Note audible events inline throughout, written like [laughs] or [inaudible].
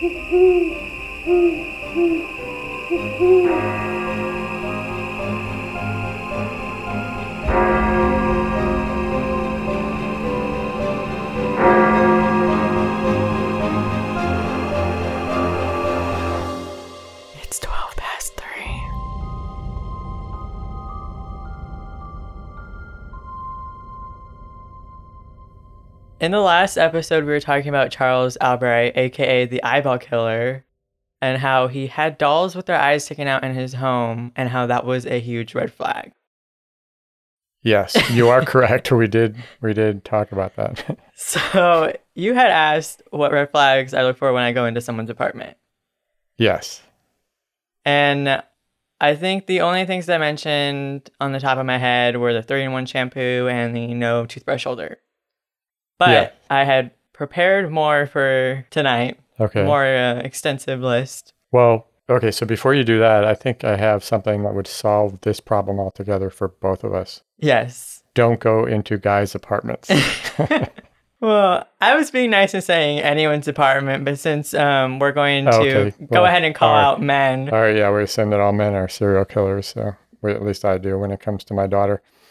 Hoo hoo hoo hoo hoo hoo In the last episode, we were talking about Charles Albright, aka the eyeball killer, and how he had dolls with their eyes taken out in his home, and how that was a huge red flag. Yes, you are [laughs] correct. We did we did talk about that. [laughs] So, you had asked what red flags I look for when I go into someone's apartment. yes. And I think the only things that I mentioned on the top of my head were the three in one shampoo and the no toothbrush holder. But Yeah. I had prepared more for tonight, Okay. more uh, extensive list. Well, okay, so before you do that, I think I have something that would solve this problem altogether for both of us. Yes. Don't go into guys' apartments. [laughs] [laughs] Well, I was being nice and saying anyone's apartment, but since um, we're going to okay. go Well, ahead and call right. out men, All right, yeah, we're assume that all men are serial killers, so at least I do when it comes to my daughter. [laughs]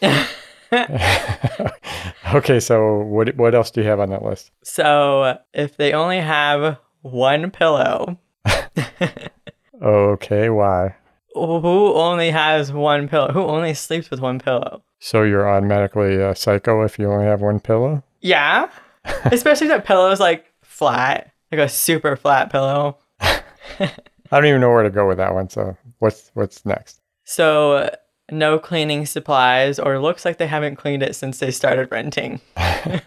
[laughs] okay, so what what else do you have on that list? so if they only have one pillow, [laughs] Okay, why? who only has one pillow? Who only sleeps with one pillow? So you're automatically a psycho if you only have one pillow? Yeah. [laughs] Especially if that pillow is like flat, like a super flat pillow. I don't even know where to go with that one. So what's what's next? So no cleaning supplies, or looks like they haven't cleaned it since they started renting. [laughs]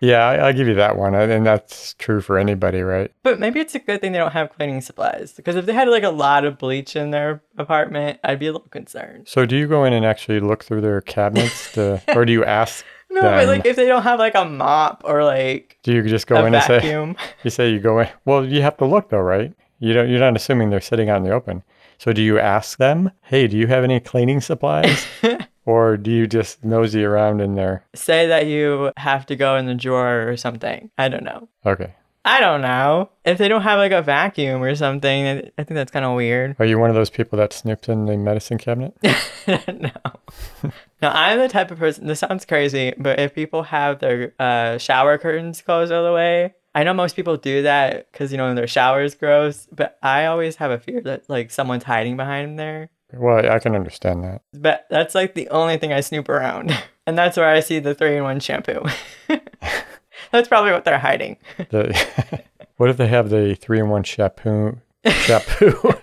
Yeah, I, I'll give you that one, and that's true for anybody, right? But maybe it's a good thing they don't have cleaning supplies because if they had like a lot of bleach in their apartment, I'd be a little concerned. So do you go in and actually look through their cabinets, to, or do you ask? [laughs] No, but like if they don't have like a mop or like Do you just go a in and say? vacuum, [laughs] You say you go in. Well, you have to look though, right? You don't. You're not assuming they're sitting out in the open. So do you ask them, "Hey, do you have any cleaning supplies?" [laughs] or do you just nosy around in there? say that you have to go in the drawer or something. I don't know. Okay. I don't know. If they don't have like a vacuum or something, I think that's kind of weird. Are you one of those people that snooped in the medicine cabinet? [laughs] no. [laughs] no, I'm the type of person, this sounds crazy, but if people have their uh, shower curtains closed all the way, I know most people do that because, you know, their shower's gross, but I always have a fear that like someone's hiding behind there. well, I can understand that. But that's like the only thing I snoop around. [laughs] And that's where I see the three in one shampoo. [laughs] that's probably what they're hiding. [laughs] The, what if they have the three-in-one shampoo? Shampoo.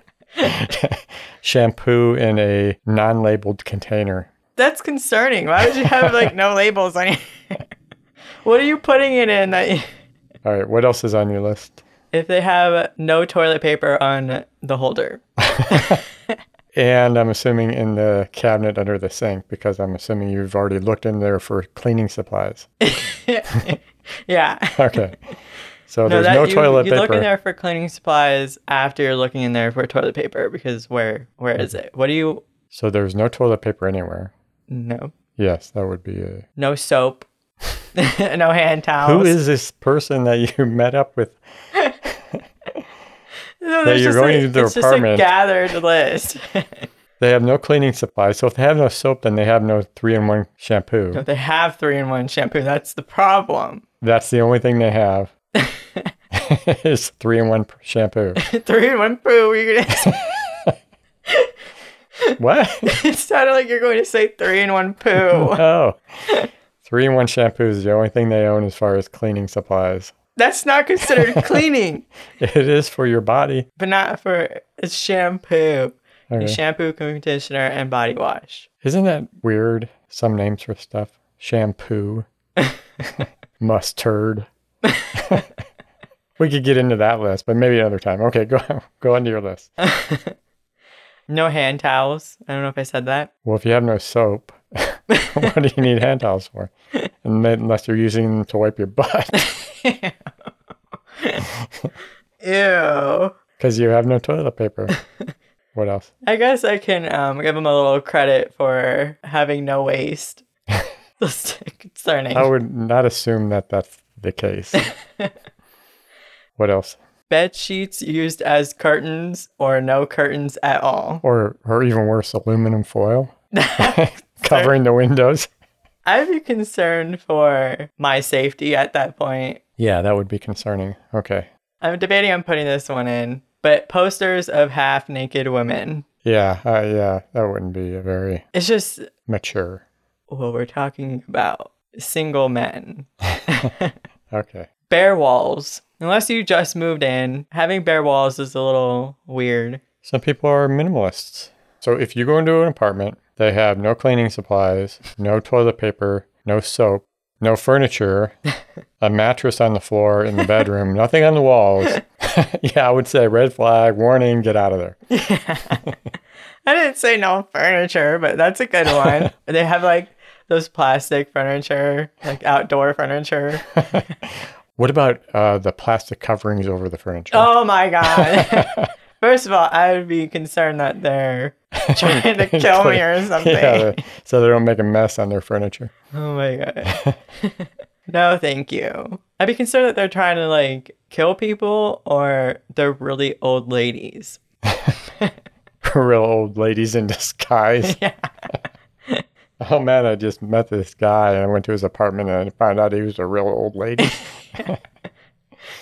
shampoo in a non-labeled container. That's concerning. Why would you have like no labels on here? what are you putting it in that you- All right. What else is on your list? if they have no toilet paper on the holder? [laughs] And I'm assuming in the cabinet under the sink because I'm assuming you've already looked in there for cleaning supplies. [laughs] yeah. Okay. So there's no you, toilet you paper. You look in there for cleaning supplies after you're looking in there for toilet paper because where where is it? What do you So there's no toilet paper anywhere. no Yes, that would be a. no soap, [laughs] no hand towels. Who is this person that you [laughs] met up with? [laughs] no, that you're going a, to their it's apartment? Just a gathered list. They have no cleaning supplies. So if they have no soap, then they have no three-in-one shampoo. But they have three in one shampoo. That's the problem. That's the only thing they have. is three-in-one shampoo. three in one poo. You're gonna. What? it sounded like you're going to say three in one poo. Oh. Three-in-one shampoo is the only thing they own as far as cleaning supplies. That's not considered [laughs] cleaning, It is for your body. but not for it's shampoo. Okay. Shampoo, conditioner, and body wash. Isn't that weird? Some names for stuff. Shampoo. [laughs] Mustard. we could get into that list, but maybe another time. Okay, go go on to your list. [laughs] No hand towels. I don't know if I said that. Well, if you have no soap, [laughs] what do you need hand towels for? Unless you're using them to wipe your butt, [laughs] Ew. [laughs] because you have no toilet paper. What else? I guess I can um, give them a little credit for having no waste. That's concerning. I would not assume that that's the case. what else? bed sheets used as curtains or no curtains at all. Or, or even worse, aluminum foil [laughs] covering the windows. [laughs] I'd be concerned for my safety at that point. Yeah, that would be concerning. Okay. I'm debating on putting this one in, but posters of half naked women. Yeah, uh, yeah, that wouldn't be a very It's just mature. what we're talking about single men. [laughs] Okay. bare walls. Unless you just moved in, having bare walls is a little weird. Some people are minimalists. So if you go into an apartment, they have no cleaning supplies, no toilet paper, no soap, no furniture, [laughs] a mattress on the floor in the bedroom, nothing on the walls. [laughs] yeah, I would say red flag, warning, get out of there. yeah. [laughs] I didn't say no furniture, but that's a good one. they have like those plastic furniture, like outdoor furniture. What about uh, the plastic coverings over the furniture? Oh my god. First of all, I would be concerned that they're [laughs] trying to kill me or something. Yeah, so they don't make a mess on their furniture. Oh my god. [laughs] no, thank you. I'd be concerned that they're trying to like kill people or they're really old ladies. [laughs] Real old ladies in disguise. Yeah. Oh man, I just met this guy and I went to his apartment and I found out he was a real old lady.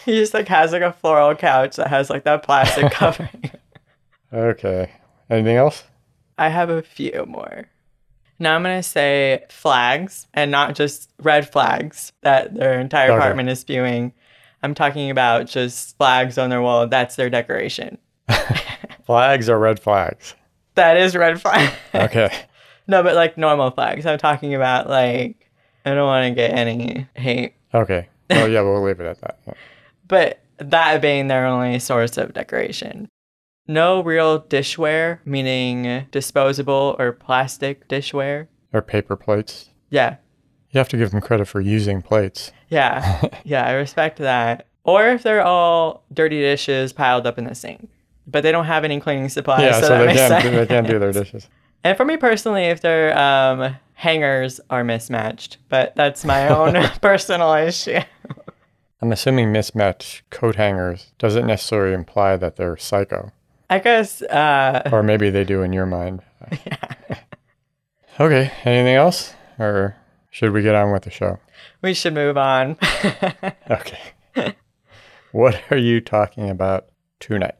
[laughs] He just like has like a floral couch that has like that plastic [laughs] covering. okay. Anything else? I have a few more. Now I'm gonna say flags and not just red flags that their entire Okay. apartment is spewing. I'm talking about just flags on their wall. That's their decoration. [laughs] Flags or red flags? That is red flag. Okay. no, but like normal flags. I'm talking about like I don't want to get any hate, Okay. Oh yeah, we'll leave it at that. But that being their only source of decoration. No real dishware, meaning disposable or plastic dishware. Or paper plates. Yeah, You have to give them credit for using plates. Yeah. [laughs] yeah, I respect that. Or if they're all dirty dishes piled up in the sink. But they don't have any cleaning supplies. yeah, so, so, they can't they can't do their dishes. And for me personally, if their um, hangers are mismatched, but that's my [laughs] own [laughs] personal issue. I'm assuming mismatched coat hangers doesn't necessarily imply that they're psycho. I guess uh, Or maybe they do in your mind. [laughs] Okay. Anything else? Or should we get on with the show? we should move on. [laughs] Okay. what are you talking about tonight?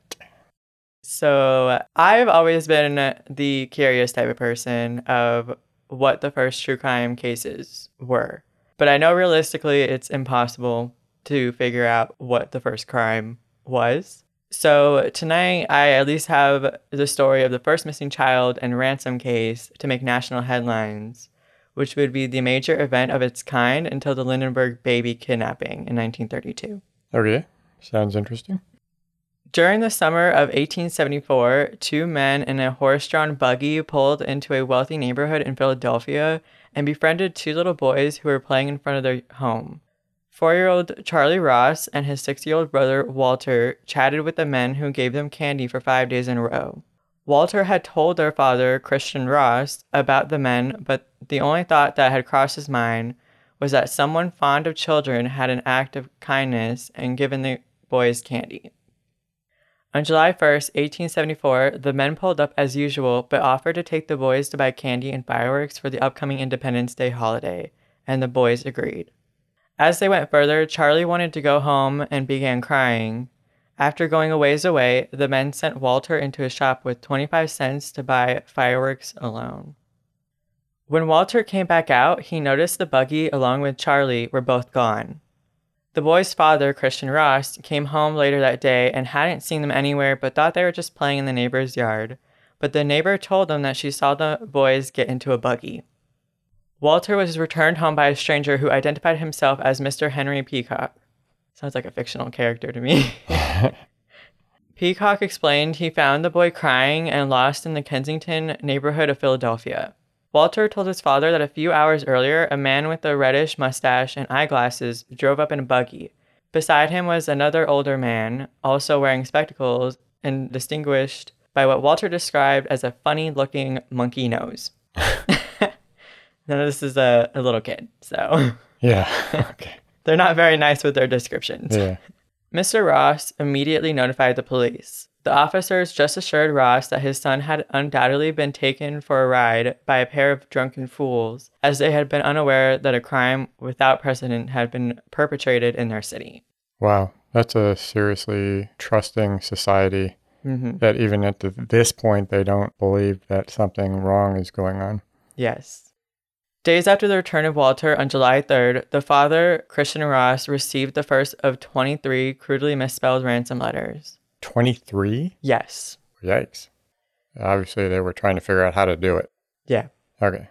so I've always been the curious type of person of what the first true crime cases were. But I know realistically it's impossible to figure out what the first crime was. So tonight, I at least have the story of the first missing child and ransom case to make national headlines, which would be the major event of its kind until the Lindenberg baby kidnapping in 1932. Okay. Sounds interesting. During the summer of 1874, two men in a horse drawn buggy pulled into a wealthy neighborhood in Philadelphia and befriended two little boys who were playing in front of their home. Four year old Charlie Ross and his six year old brother Walter chatted with the men who gave them candy for five days in a row. Walter had told their father, Christian Ross, about the men, but the only thought that had crossed his mind was that someone fond of children had an act of kindness and given the boys candy. On July 1st, 1874, the men pulled up as usual but offered to take the boys to buy candy and fireworks for the upcoming Independence Day holiday, and the boys agreed. As they went further, Charlie wanted to go home and began crying. After going a ways away, the men sent Walter into a shop with 25 cents to buy fireworks alone. When Walter came back out, he noticed the buggy along with Charlie were both gone. The boy's father, Christian Ross, came home later that day and hadn't seen them anywhere but thought they were just playing in the neighbor's yard. But the neighbor told them that she saw the boys get into a buggy. Walter was returned home by a stranger who identified himself as Mr. Henry Peacock. Sounds like a fictional character to me. [laughs] [laughs] Peacock explained he found the boy crying and lost in the Kensington neighborhood of Philadelphia. Walter told his father that a few hours earlier, a man with a reddish mustache and eyeglasses drove up in a buggy. Beside him was another older man, also wearing spectacles and distinguished by what Walter described as a funny looking monkey nose. [laughs] now, this is a, a little kid, so [laughs] Yeah. Okay. they're not very nice with their descriptions. Yeah. Mr. Ross immediately notified the police. The officers just assured Ross that his son had undoubtedly been taken for a ride by a pair of drunken fools, as they had been unaware that a crime without precedent had been perpetrated in their city. Wow, that's a seriously trusting society hmm that even at th- this point they don't believe that something wrong is going on. Yes. Days after the return of Walter on July 3rd, the father, Christian Ross, received the first of 23 crudely misspelled ransom letters. 23? Yes. Yikes. Obviously, they were trying to figure out how to do it. Yeah. Okay.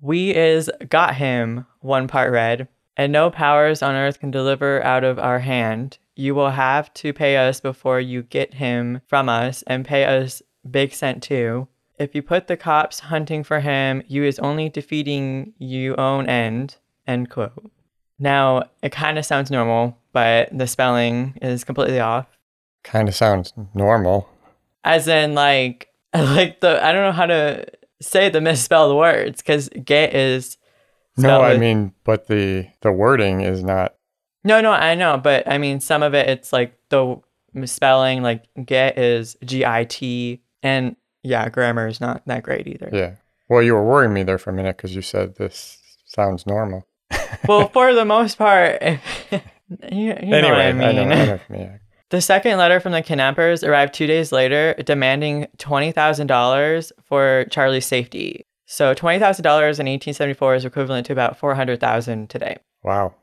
We is got him, one part read, and no powers on earth can deliver out of our hand. You will have to pay us before you get him from us and pay us big cent too. If you put the cops hunting for him, you is only defeating you own end. End quote. Now, it kind of sounds normal, but the spelling is completely off. Kind of sounds normal. As in, like, [laughs] like the, I don't know how to say the misspelled words because get is. No, I with- mean, but the the wording is not. No, no, I know, but I mean, some of it, it's like the spelling, like get is G I T, and yeah, grammar is not that great either. Yeah. Well, you were worrying me there for a minute because you said this sounds normal. [laughs] well, for the most part, [laughs] you, you know anyway, what I mean. I know, I know mean. [laughs] The second letter from the kidnappers arrived two days later, demanding $20,000 for Charlie's safety. So $20,000 in 1874 is equivalent to about 400000 today. Wow.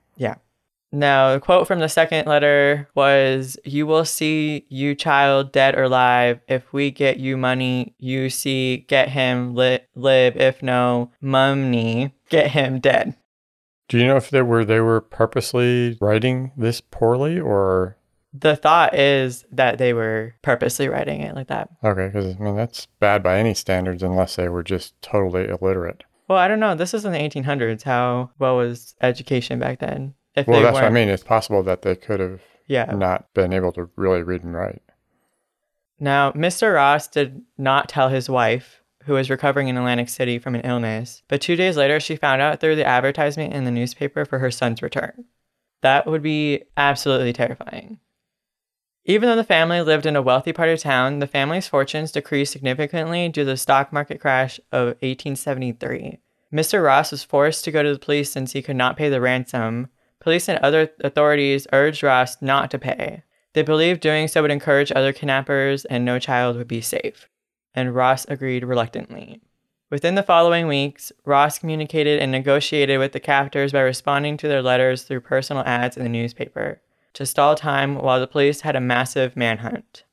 Now, the quote from the second letter was You will see you child dead or alive. If we get you money, you see, get him li- live. If no, mumney, get him dead. Do you know if they were they were purposely writing this poorly or The thought is that they were purposely writing it like that. okay? Because I mean that's bad by any standards unless they were just totally illiterate. Well, I don't know. This is in the 1800s. How well was education back then? If Well, that's what I mean. It's possible that they could have Yeah. not been able to really read and write. Now, Mr. Ross did not tell his wife, who was recovering in Atlantic City from an illness, but two days later she found out through the advertisement in the newspaper for her son's return. That would be absolutely terrifying. Even though the family lived in a wealthy part of town, the family's fortunes decreased significantly due to the stock market crash of 1873. Mr. Ross was forced to go to the police since he could not pay the ransom. Police and other authorities urged Ross not to pay. They believed doing so would encourage other kidnappers and no child would be safe. And Ross agreed reluctantly. Within the following weeks, Ross communicated and negotiated with the captors by responding to their letters through personal ads in the newspaper to stall time while the police had a massive manhunt.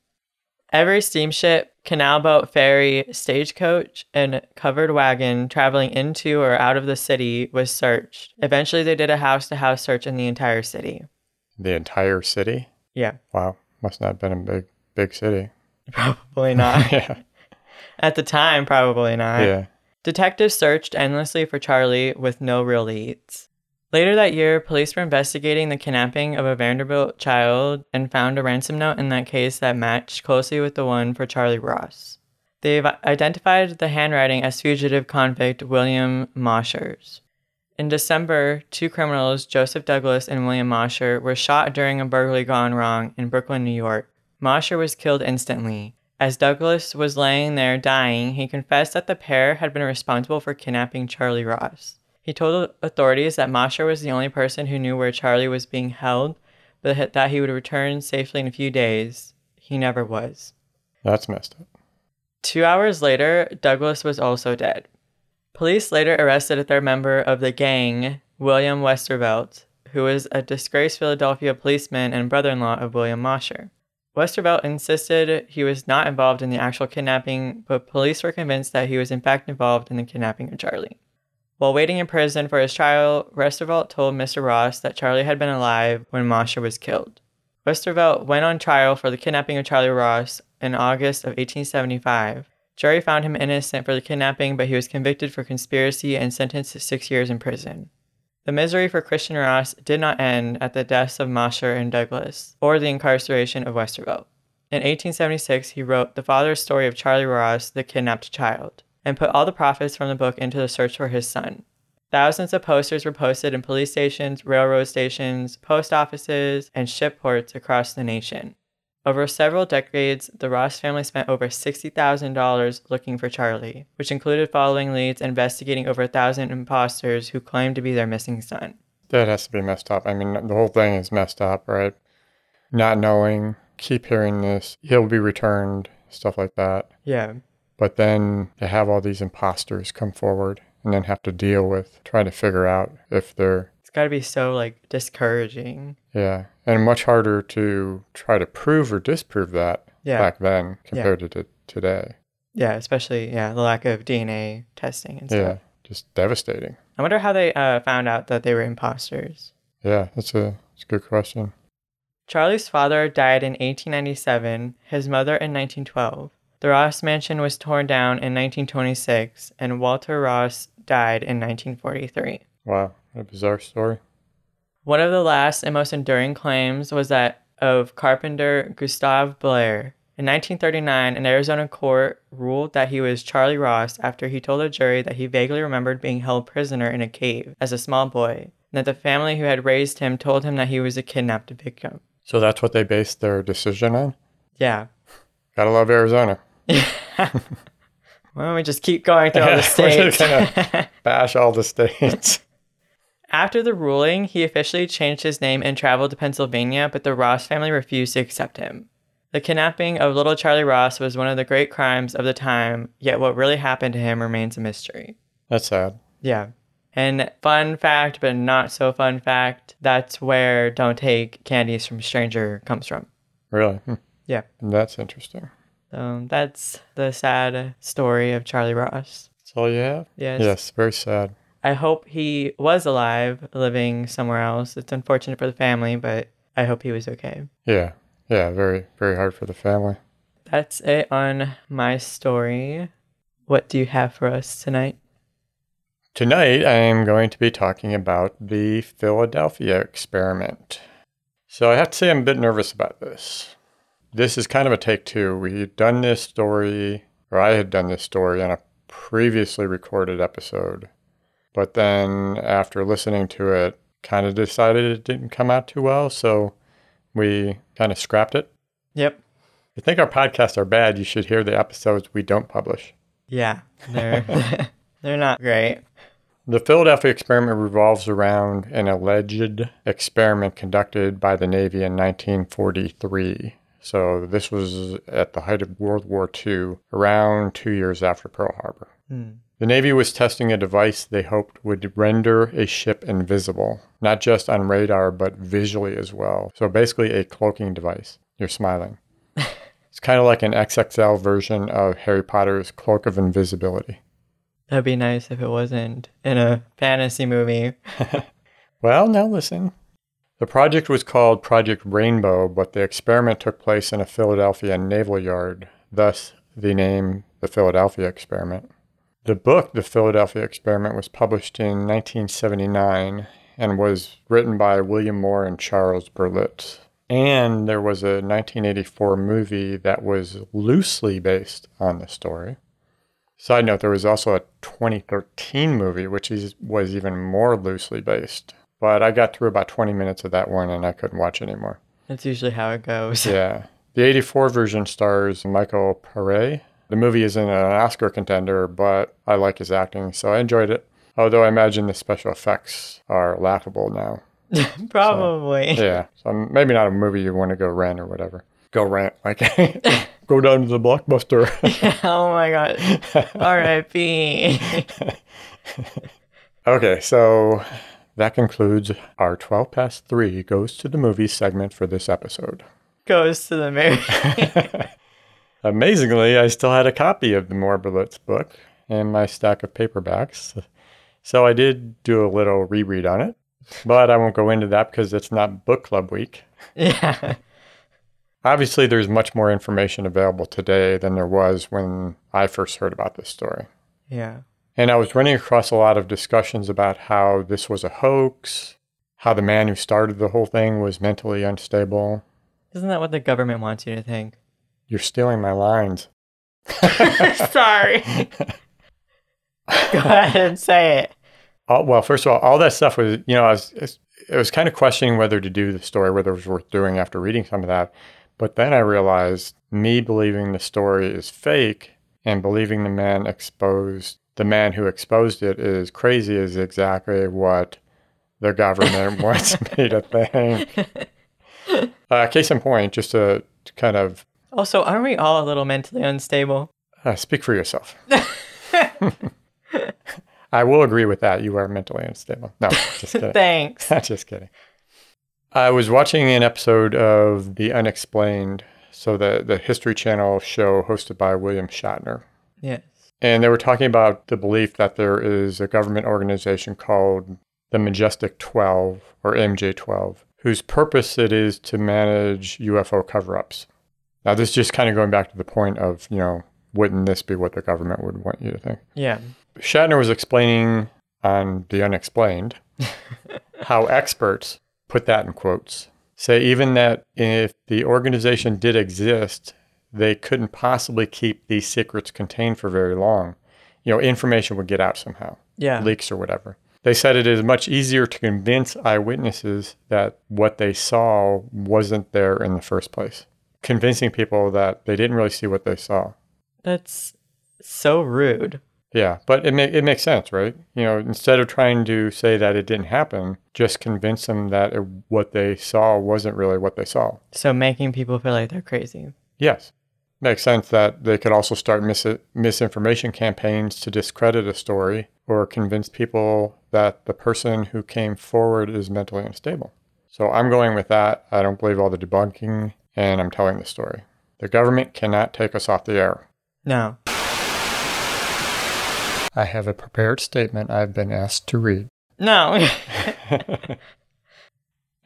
Every steamship, canal boat, ferry, stagecoach, and covered wagon traveling into or out of the city was searched. Eventually, they did a house to house search in the entire city. The entire city. Yeah, Wow, must not have been a big big city. [laughs] probably not. [laughs] yeah, At the time, probably not. yeah. Detectives searched endlessly for Charlie with no real leads. Later that year, police were investigating the kidnapping of a Vanderbilt child and found a ransom note in that case that matched closely with the one for Charlie Ross. They've identified the handwriting as fugitive convict William Mosher's. In December, two criminals, Joseph Douglas and William Mosher, were shot during a burglary gone wrong in Brooklyn, New York. Mosher was killed instantly. As Douglas was laying there dying, he confessed that the pair had been responsible for kidnapping Charlie Ross. He told authorities that Mosher was the only person who knew where Charlie was being held, but that he would return safely in a few days. He never was. That's messed up. Two hours later, Douglas was also dead. Police later arrested a third member of the gang, William Westervelt, who was a disgraced Philadelphia policeman and brother in law of William Mosher. Westervelt insisted he was not involved in the actual kidnapping, but police were convinced that he was in fact involved in the kidnapping of Charlie. While waiting in prison for his trial, Westervelt told Mr. Ross that Charlie had been alive when Mosher was killed. Westervelt went on trial for the kidnapping of Charlie Ross in August of 1875. Jury found him innocent for the kidnapping, but he was convicted for conspiracy and sentenced to six years in prison. The misery for Christian Ross did not end at the deaths of Mosher and Douglas, or the incarceration of Westervelt. In 1876, he wrote The Father's Story of Charlie Ross, the Kidnapped Child, and put all the profits from the book into the search for his son. Thousands of posters were posted in police stations, railroad stations, post offices, and ship ports across the nation. Over several decades, the Ross family spent over $60,000 looking for Charlie, which included following leads and investigating over a thousand imposters who claimed to be their missing son. That has to be messed up. I mean, the whole thing is messed up, right? Not knowing, keep hearing this, he'll be returned, stuff like that. Yeah. But then to have all these imposters come forward and then have to deal with trying to figure out if they're, It's got to be so like discouraging. yeah, and much harder to try to prove or disprove that Yeah. back then compared to t- today. Yeah, especially yeah, the lack of DNA testing and stuff. Yeah, just devastating. I wonder how they uh, found out that they were imposters. Yeah, that's a, that's a good question. Charlie's father died in 1897, his mother in 1912. The Ross mansion was torn down in 1926, and Walter Ross died in 1943. Wow, what a bizarre story. One of the last and most enduring claims was that of carpenter Gustav Blair. In 1939, an Arizona court ruled that he was Charlie Ross after he told a jury that he vaguely remembered being held prisoner in a cave as a small boy, and that the family who had raised him told him that he was a kidnapped victim. So that's what they based their decision on? Yeah. Gotta love Arizona. Why don't we just keep going through all the [laughs] We're just states? [laughs] Bash all the states. After the ruling, he officially changed his name and traveled to Pennsylvania, but the Ross family refused to accept him. The kidnapping of little Charlie Ross was one of the great crimes of the time, yet what really happened to him remains a mystery. That's sad. Yeah. And fun fact, but not so fun fact, that's where Don't Take Candies from Stranger comes from. Really? Hmm. Yeah. That's interesting. So that's the sad story of Charlie Ross. That's all you have? Yes. Yes, very sad. I hope he was alive, living somewhere else. It's unfortunate for the family, but I hope he was okay. Yeah. Yeah, very, very hard for the family. That's it on my story. What do you have for us tonight? Tonight, I am going to be talking about the Philadelphia experiment. So, I have to say, I'm a bit nervous about this. This is kind of a take two. We had done this story, or I had done this story on a previously recorded episode. But then, after listening to it, kind of decided it didn't come out too well. So, we kind of scrapped it. Yep. If you think our podcasts are bad, you should hear the episodes we don't publish. Yeah. They're [laughs] [laughs] they're not great. The Philadelphia experiment revolves around an alleged experiment conducted by the Navy in 1943. So this was at the height of World War II, around two years after Pearl Harbor. Hmm. The Navy was testing a device they hoped would render a ship invisible, not just on radar, but visually as well. So basically, a cloaking device. You're smiling. [laughs] it's kind of like an XXL version of Harry Potter's Cloak of Invisibility. That'd be nice if it wasn't in a fantasy movie. [laughs] Well, now listen. The project was called Project Rainbow, but the experiment took place in a Philadelphia naval yard, thus the name the Philadelphia Experiment. The book, The Philadelphia Experiment, was published in 1979 and was written by William Moore and Charles Berlitz. And there was a 1984 movie that was loosely based on the story. Side note, there was also a 2013 movie, which is, was even more loosely based. But I got through about 20 minutes of that one and I couldn't watch anymore. That's usually how it goes. [laughs] Yeah. The 84 version stars Michael Pare. The movie isn't an Oscar contender, but I like his acting, so I enjoyed it. Although I imagine the special effects are laughable now. [laughs] Probably. Yeah. So maybe not a movie you want to go rent or whatever. Go rent, like [laughs] go down to the blockbuster. oh my god. R.I.P. Okay, so that concludes our 12 past 3 goes to the movie segment for this episode. Goes to the movie. [laughs] [laughs] Amazingly, I still had a copy of the Moore-Berlitz book in my stack of paperbacks. So I did do a little reread on it, but I won't go into that because it's not book club week. yeah. [laughs] Obviously, there's much more information available today than there was when I first heard about this story. Yeah. And I was running across a lot of discussions about how this was a hoax, how the man who started the whole thing was mentally unstable. Isn't that what the government wants you to think? You're stealing my lines. [laughs] Sorry. Go ahead and say it. all, well, first of all, all that stuff was, you know, I was, it was kind of questioning whether to do the story, whether it was worth doing after reading some of that. But then I realized me believing the story is fake and believing the man exposed, the man who exposed it is crazy is exactly what the government [laughs] wants me to think. Uh, case in point, just to, to kind of Also, aren't we all a little mentally unstable? uh, speak for yourself. [laughs] I will agree with that. You are mentally unstable. No, just kidding. [laughs] Thanks. Just kidding. I was watching an episode of The Unexplained, so the the History Channel show hosted by William Shatner. Yes. And they were talking about the belief that there is a government organization called the Majestic 12 or MJ12, whose purpose it is to manage UFO cover ups. Now, this is just kind of going back to the point of, you know, wouldn't this be what the government would want you to think? Yeah. Shatner was explaining on The Unexplained [laughs] how experts, put that in quotes, say even that if the organization did exist, they couldn't possibly keep these secrets contained for very long. You know, information would get out somehow, Yeah. leaks or whatever. They said it is much easier to convince eyewitnesses that what they saw wasn't there in the first place, convincing people that they didn't really see what they saw. That's so rude. Yeah, but it ma- it makes sense, right? You know, instead of trying to say that it didn't happen, just convince them that it, what they saw wasn't really what they saw. So making people feel like they're crazy. Yes, makes sense that they could also start mis- misinformation campaigns to discredit a story or convince people that the person who came forward is mentally unstable. So I'm going with that. I don't believe all the debunking, and I'm telling the story. The government cannot take us off the air. No. I have a prepared statement I've been asked to read. No. [laughs] [laughs]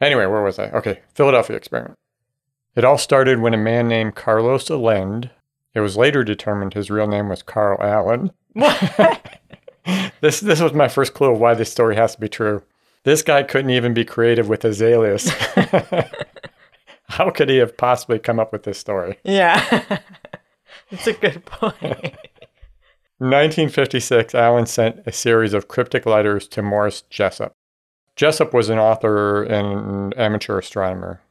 Anyway, where was I? Okay, Philadelphia experiment. It all started when a man named Carlos Allende, it was later determined his real name was Carl Allen. [laughs] This this was my first clue of why this story has to be true. This guy couldn't even be creative with his alias. [laughs] How could he have possibly come up with this story? Yeah. [laughs] That's a good point. 1956, Allen sent a series of cryptic letters to Morris Jessup. Jessup was an author and an amateur astronomer.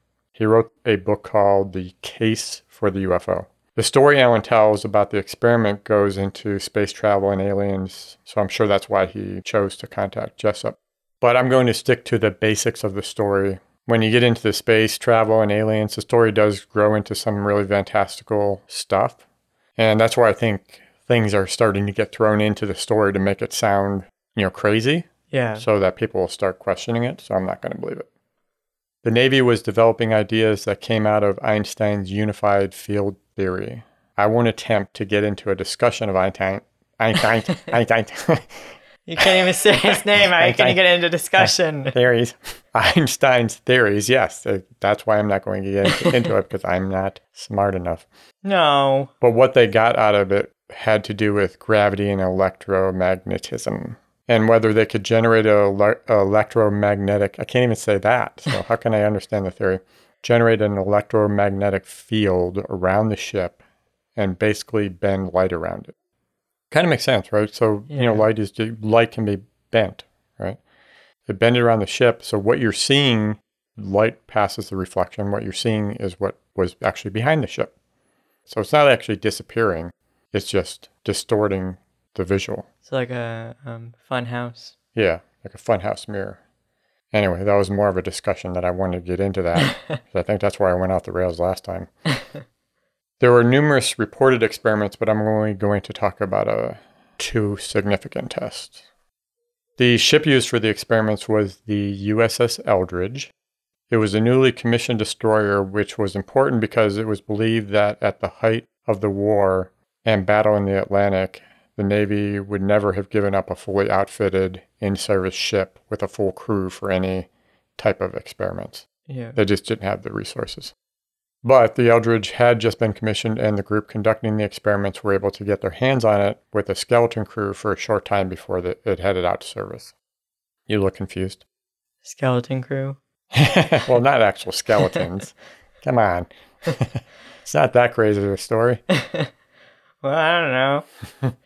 He wrote a book called The Case for the UFO. The story Allen tells about the experiment goes into space travel and aliens, so I'm sure that's why he chose to contact Jessup. But I'm going to stick to the basics of the story. When you get into the space travel and aliens, the story does grow into some really fantastical stuff. And that's why I think things are starting to get thrown into the story to make it sound, you know, crazy Yeah. so that people will start questioning it. So I'm not going to believe it. The Navy was developing ideas that came out of Einstein's unified field theory. I won't attempt to get into a discussion of Einstein. Einstein, [laughs] Einstein You can't even say his name. How can you get into discussion? [laughs] theories. Einstein's theories, yes. uh, That's why I'm not going to get into- into it because I'm not smart enough. No. But what they got out of it had to do with gravity and electromagnetism and whether they could generate a ele- electromagnetic, I can't even say that. So, [laughs] how can I understand the theory? Generate an electromagnetic field around the ship and basically bend light around it. Kind of makes sense, right? So, you know, light is light can be bent, right? They bend it around the ship. So, what you're seeing, light passes the reflection. What you're seeing is what was actually behind the ship. So it's not actually disappearing, it's just distorting the visual. It's like a um, fun house. Yeah, like a funhouse mirror. Anyway, that was more of a discussion that I wanted to get into that. [laughs] I think that's where I went off the rails last time. there were numerous reported experiments, but I'm only going to talk about uh, two significant tests. The ship used for the experiments was the USS Eldridge. It was a newly commissioned destroyer, which was important because it was believed that at the height of the war and battle in the Atlantic, the Navy would never have given up a fully outfitted in service ship with a full crew for any type of experiments. Yeah. They just didn't have the resources. But the Eldridge had just been commissioned, and the group conducting the experiments were able to get their hands on it with a skeleton crew for a short time before the, it headed out to service. You look confused. Skeleton crew. [laughs] [laughs] well, not actual skeletons. [laughs] Come on. it's not that crazy of a story. Well, I don't know.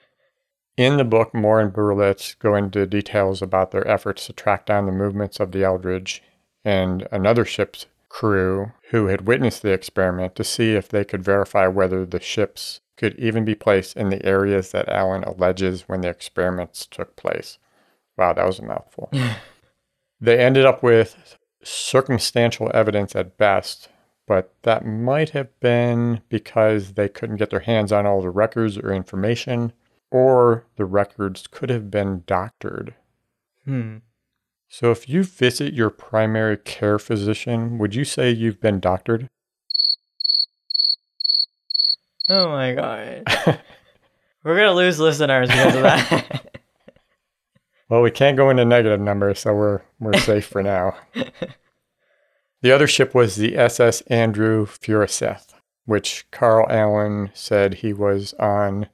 In the book, Moore and Berlitz go into details about their efforts to track down the movements of the Eldridge and another ship's crew who had witnessed the experiment to see if they could verify whether the ships could even be placed in the areas that Allen alleges when the experiments took place. Wow, that was a mouthful. [laughs] they ended up with circumstantial evidence at best, but that might have been because they couldn't get their hands on all the records or information or the records could have been doctored. Hmm. So, if you visit your primary care physician, would you say you've been doctored? Oh my god. We're gonna lose listeners because of that. [laughs] well, we can't go into negative numbers, so we're we're safe for now. [laughs] The other ship was the SS Andrew Furuseth, which Carl Allen said he was on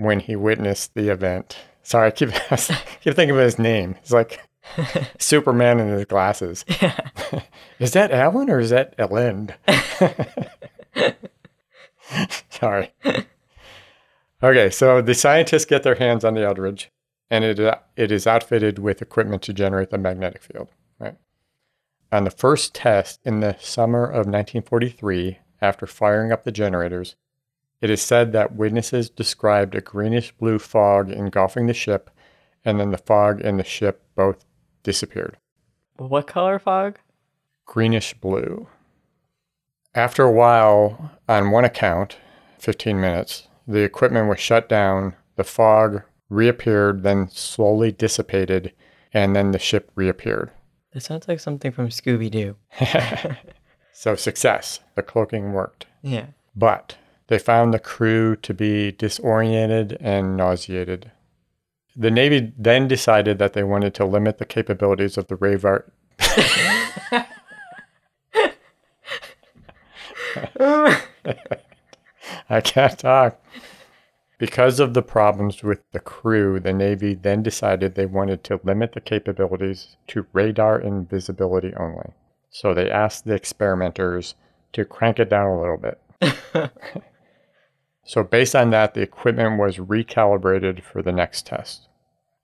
when he witnessed the event. Sorry, I keep, [laughs] I keep thinking of his name. He's like [laughs] Superman in his glasses. [laughs] yeah. is that Allen or is that Allende? Sorry. Okay, so the scientists get their hands on the Eldridge, and it, uh, it is outfitted with equipment to generate the magnetic field. Right. On the first test in the summer of 1943, after firing up the generators, it is said that witnesses described a greenish blue fog engulfing the ship, and then the fog and the ship both disappeared. What color fog? Greenish blue. After a while, on one account, 15 minutes, the equipment was shut down, the fog reappeared, then slowly dissipated, and then the ship reappeared. It sounds like something from Scooby Doo. [laughs] so, success. The cloaking worked. Yeah. But they found the crew to be disoriented and nauseated. The Navy then decided that they wanted to limit the capabilities of the radar. [laughs] I can't talk. Because of the problems with the crew, the Navy then decided they wanted to limit the capabilities to radar invisibility only. So they asked the experimenters to crank it down a little bit. [laughs] So, based on that, the equipment was recalibrated for the next test.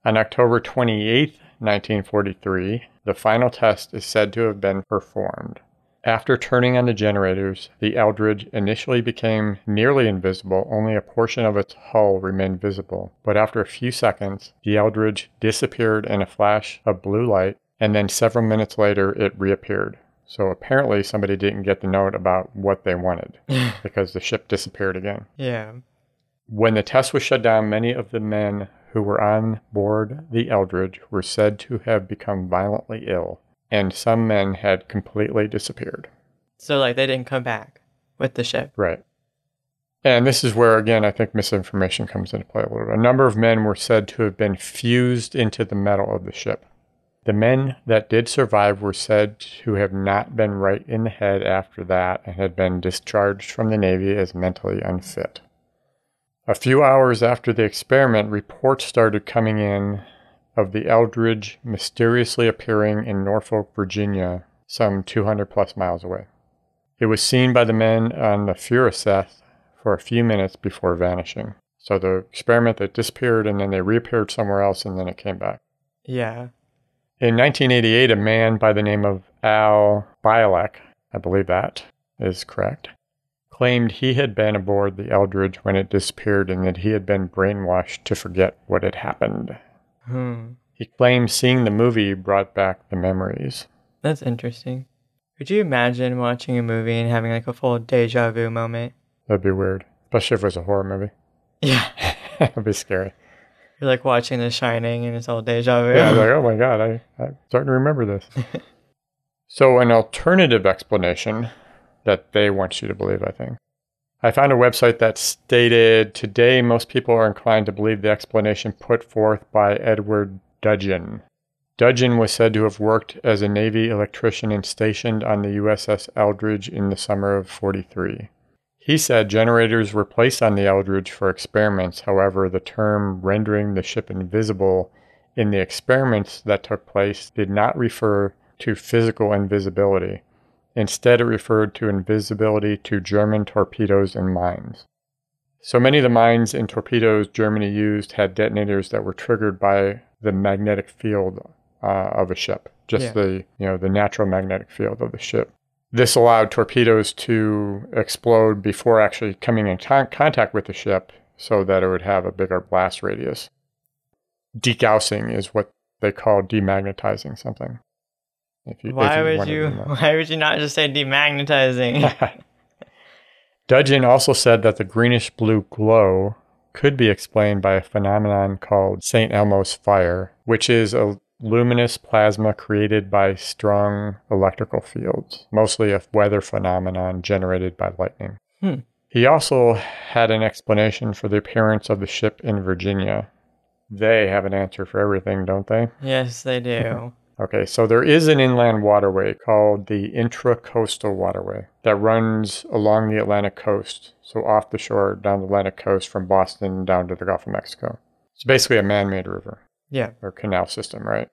On October 28, 1943, the final test is said to have been performed. After turning on the generators, the Eldridge initially became nearly invisible, only a portion of its hull remained visible. But after a few seconds, the Eldridge disappeared in a flash of blue light, and then several minutes later, it reappeared. So apparently somebody didn't get the note about what they wanted [laughs] because the ship disappeared again. Yeah. When the test was shut down, many of the men who were on board the Eldridge were said to have become violently ill, and some men had completely disappeared. So, like, they didn't come back with the ship. Right. And this is where, again, I think misinformation comes into play a little bit. A number of men were said to have been fused into the metal of the ship. The men that did survive were said to have not been right in the head after that and had been discharged from the Navy as mentally unfit. A few hours after the experiment, reports started coming in of the Eldridge mysteriously appearing in Norfolk, Virginia, some 200 plus miles away. It was seen by the men on the Furuseth for a few minutes before vanishing. So the experiment that disappeared and then they reappeared somewhere else and then it came back. Yeah. In 1988, a man by the name of Al Bielek, I believe that is correct, claimed he had been aboard the Eldridge when it disappeared and that he had been brainwashed to forget what had happened. Hmm. He claimed seeing the movie brought back the memories. That's interesting. Could you imagine watching a movie and having like a full deja vu moment? That'd be weird, especially if it was a horror movie. Yeah. [laughs] That'd be scary. You're like watching The Shining and it's all deja vu. Yeah, like, [laughs] oh my god, I, I'm starting to remember this. so, an alternative explanation that they want you to believe, I think. I found a website that stated today most people are inclined to believe the explanation put forth by Edward Dudgeon. Dudgeon was said to have worked as a Navy electrician and stationed on the USS Eldridge in the summer of 43. He said generators were placed on the Eldridge for experiments. However, the term rendering the ship invisible in the experiments that took place did not refer to physical invisibility. Instead, it referred to invisibility to German torpedoes and mines. So many of the mines and torpedoes Germany used had detonators that were triggered by the magnetic field uh, of a ship, just Yeah. the you know the natural magnetic field of the ship. This allowed torpedoes to explode before actually coming in con- contact with the ship, so that it would have a bigger blast radius. Degaussing is what they call demagnetizing something. If if Why would wanted to you? [laughs] Why would you not just say demagnetizing? [laughs] [laughs] Dudgeon also said that the greenish blue glow could be explained by a phenomenon called St. Elmo's fire, which is a luminous plasma created by strong electrical fields, mostly a weather phenomenon generated by lightning. Hmm. He also had an explanation for the appearance of the ship in Virginia. They have an answer for everything, don't they? yes, they do. [laughs] Okay, so there is an inland waterway called the Intracoastal Waterway that runs along the Atlantic coast, so off the shore down the Atlantic coast from Boston down to the Gulf of Mexico. It's basically a man made river Yeah. or canal system, right?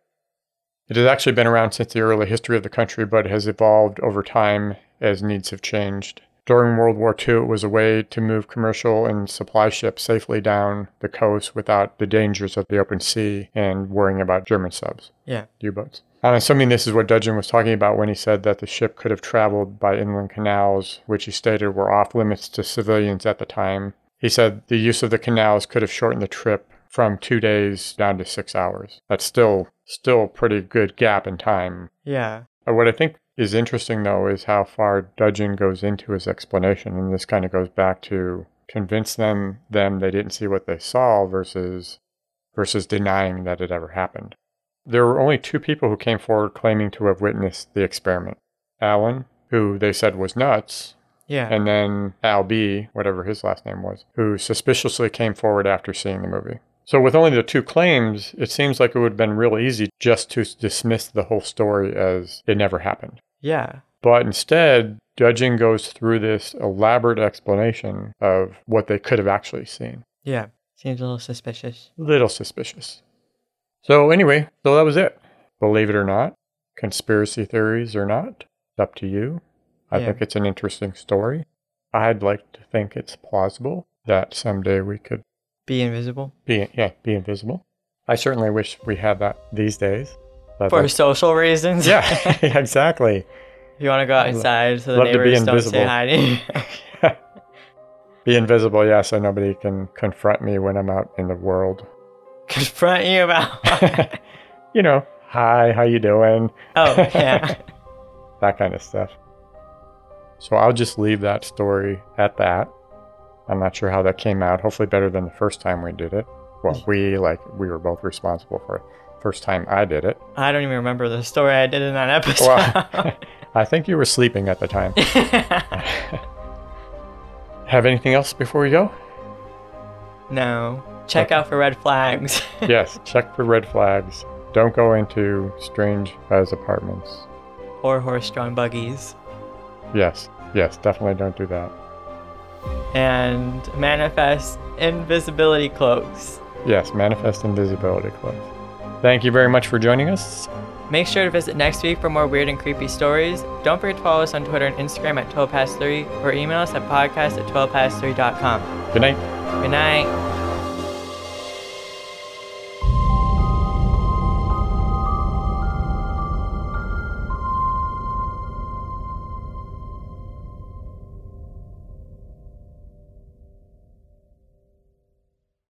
It has actually been around since the early history of the country, but has evolved over time as needs have changed. During World War II, it was a way to move commercial and supply ships safely down the coast without the dangers of the open sea and worrying about German subs. Yeah. U-boats. I'm assuming this is what Dudgeon was talking about when he said that the ship could have traveled by inland canals, which he stated were off limits to civilians at the time. He said the use of the canals could have shortened the trip from two days down to six hours. That's still still a pretty good gap in time. Yeah. Uh, What I think is interesting though is how far Dudgeon goes into his explanation, and this kind of goes back to convince them them they didn't see what they saw versus versus denying that it ever happened. There were only two people who came forward claiming to have witnessed the experiment. Allen, who they said was nuts, Yeah. and then Al B, whatever his last name was, who suspiciously came forward after seeing the movie. So, with only the two claims, it seems like it would have been real easy just to dismiss the whole story as it never happened. yeah. But instead, Dudgeon goes through this elaborate explanation of what they could have actually seen. Yeah. Seems a little suspicious. A little suspicious. So, anyway, so that was it. Believe it or not, conspiracy theories or not, it's up to you. I Yeah. think it's an interesting story. I'd like to think it's plausible that someday we could Be invisible. be yeah be invisible. I certainly wish we had that these days. But For social reasons. yeah, [laughs] [laughs] exactly. if you want to go outside so the love to be neighbors don't say hi to you. [laughs] Be invisible, yeah, so nobody can confront me when I'm out in the world. Confront you about. you know, hi, how you doing? oh, yeah. that kind of stuff. So I'll just leave that story at that. I'm not sure how that came out. Hopefully better than the first time we did it. Well, mm. we like we were both responsible for it. First time I did it. I don't even remember the story I did in that episode. Well, [laughs] I think you were sleeping at the time. [laughs] Have anything else before we go? no. Check Okay. out for red flags. [laughs] yes, check for red flags. Don't go into strange Buzz apartments. or horse-drawn buggies. Yes, yes, definitely don't do that. And manifest invisibility cloaks. Yes, manifest invisibility cloaks. Thank you very much for joining us. Make sure to visit next week for more weird and creepy stories. Don't forget to follow us on Twitter and Instagram at 12past3 or email us at podcast at 12past3.com. Good night. Good night.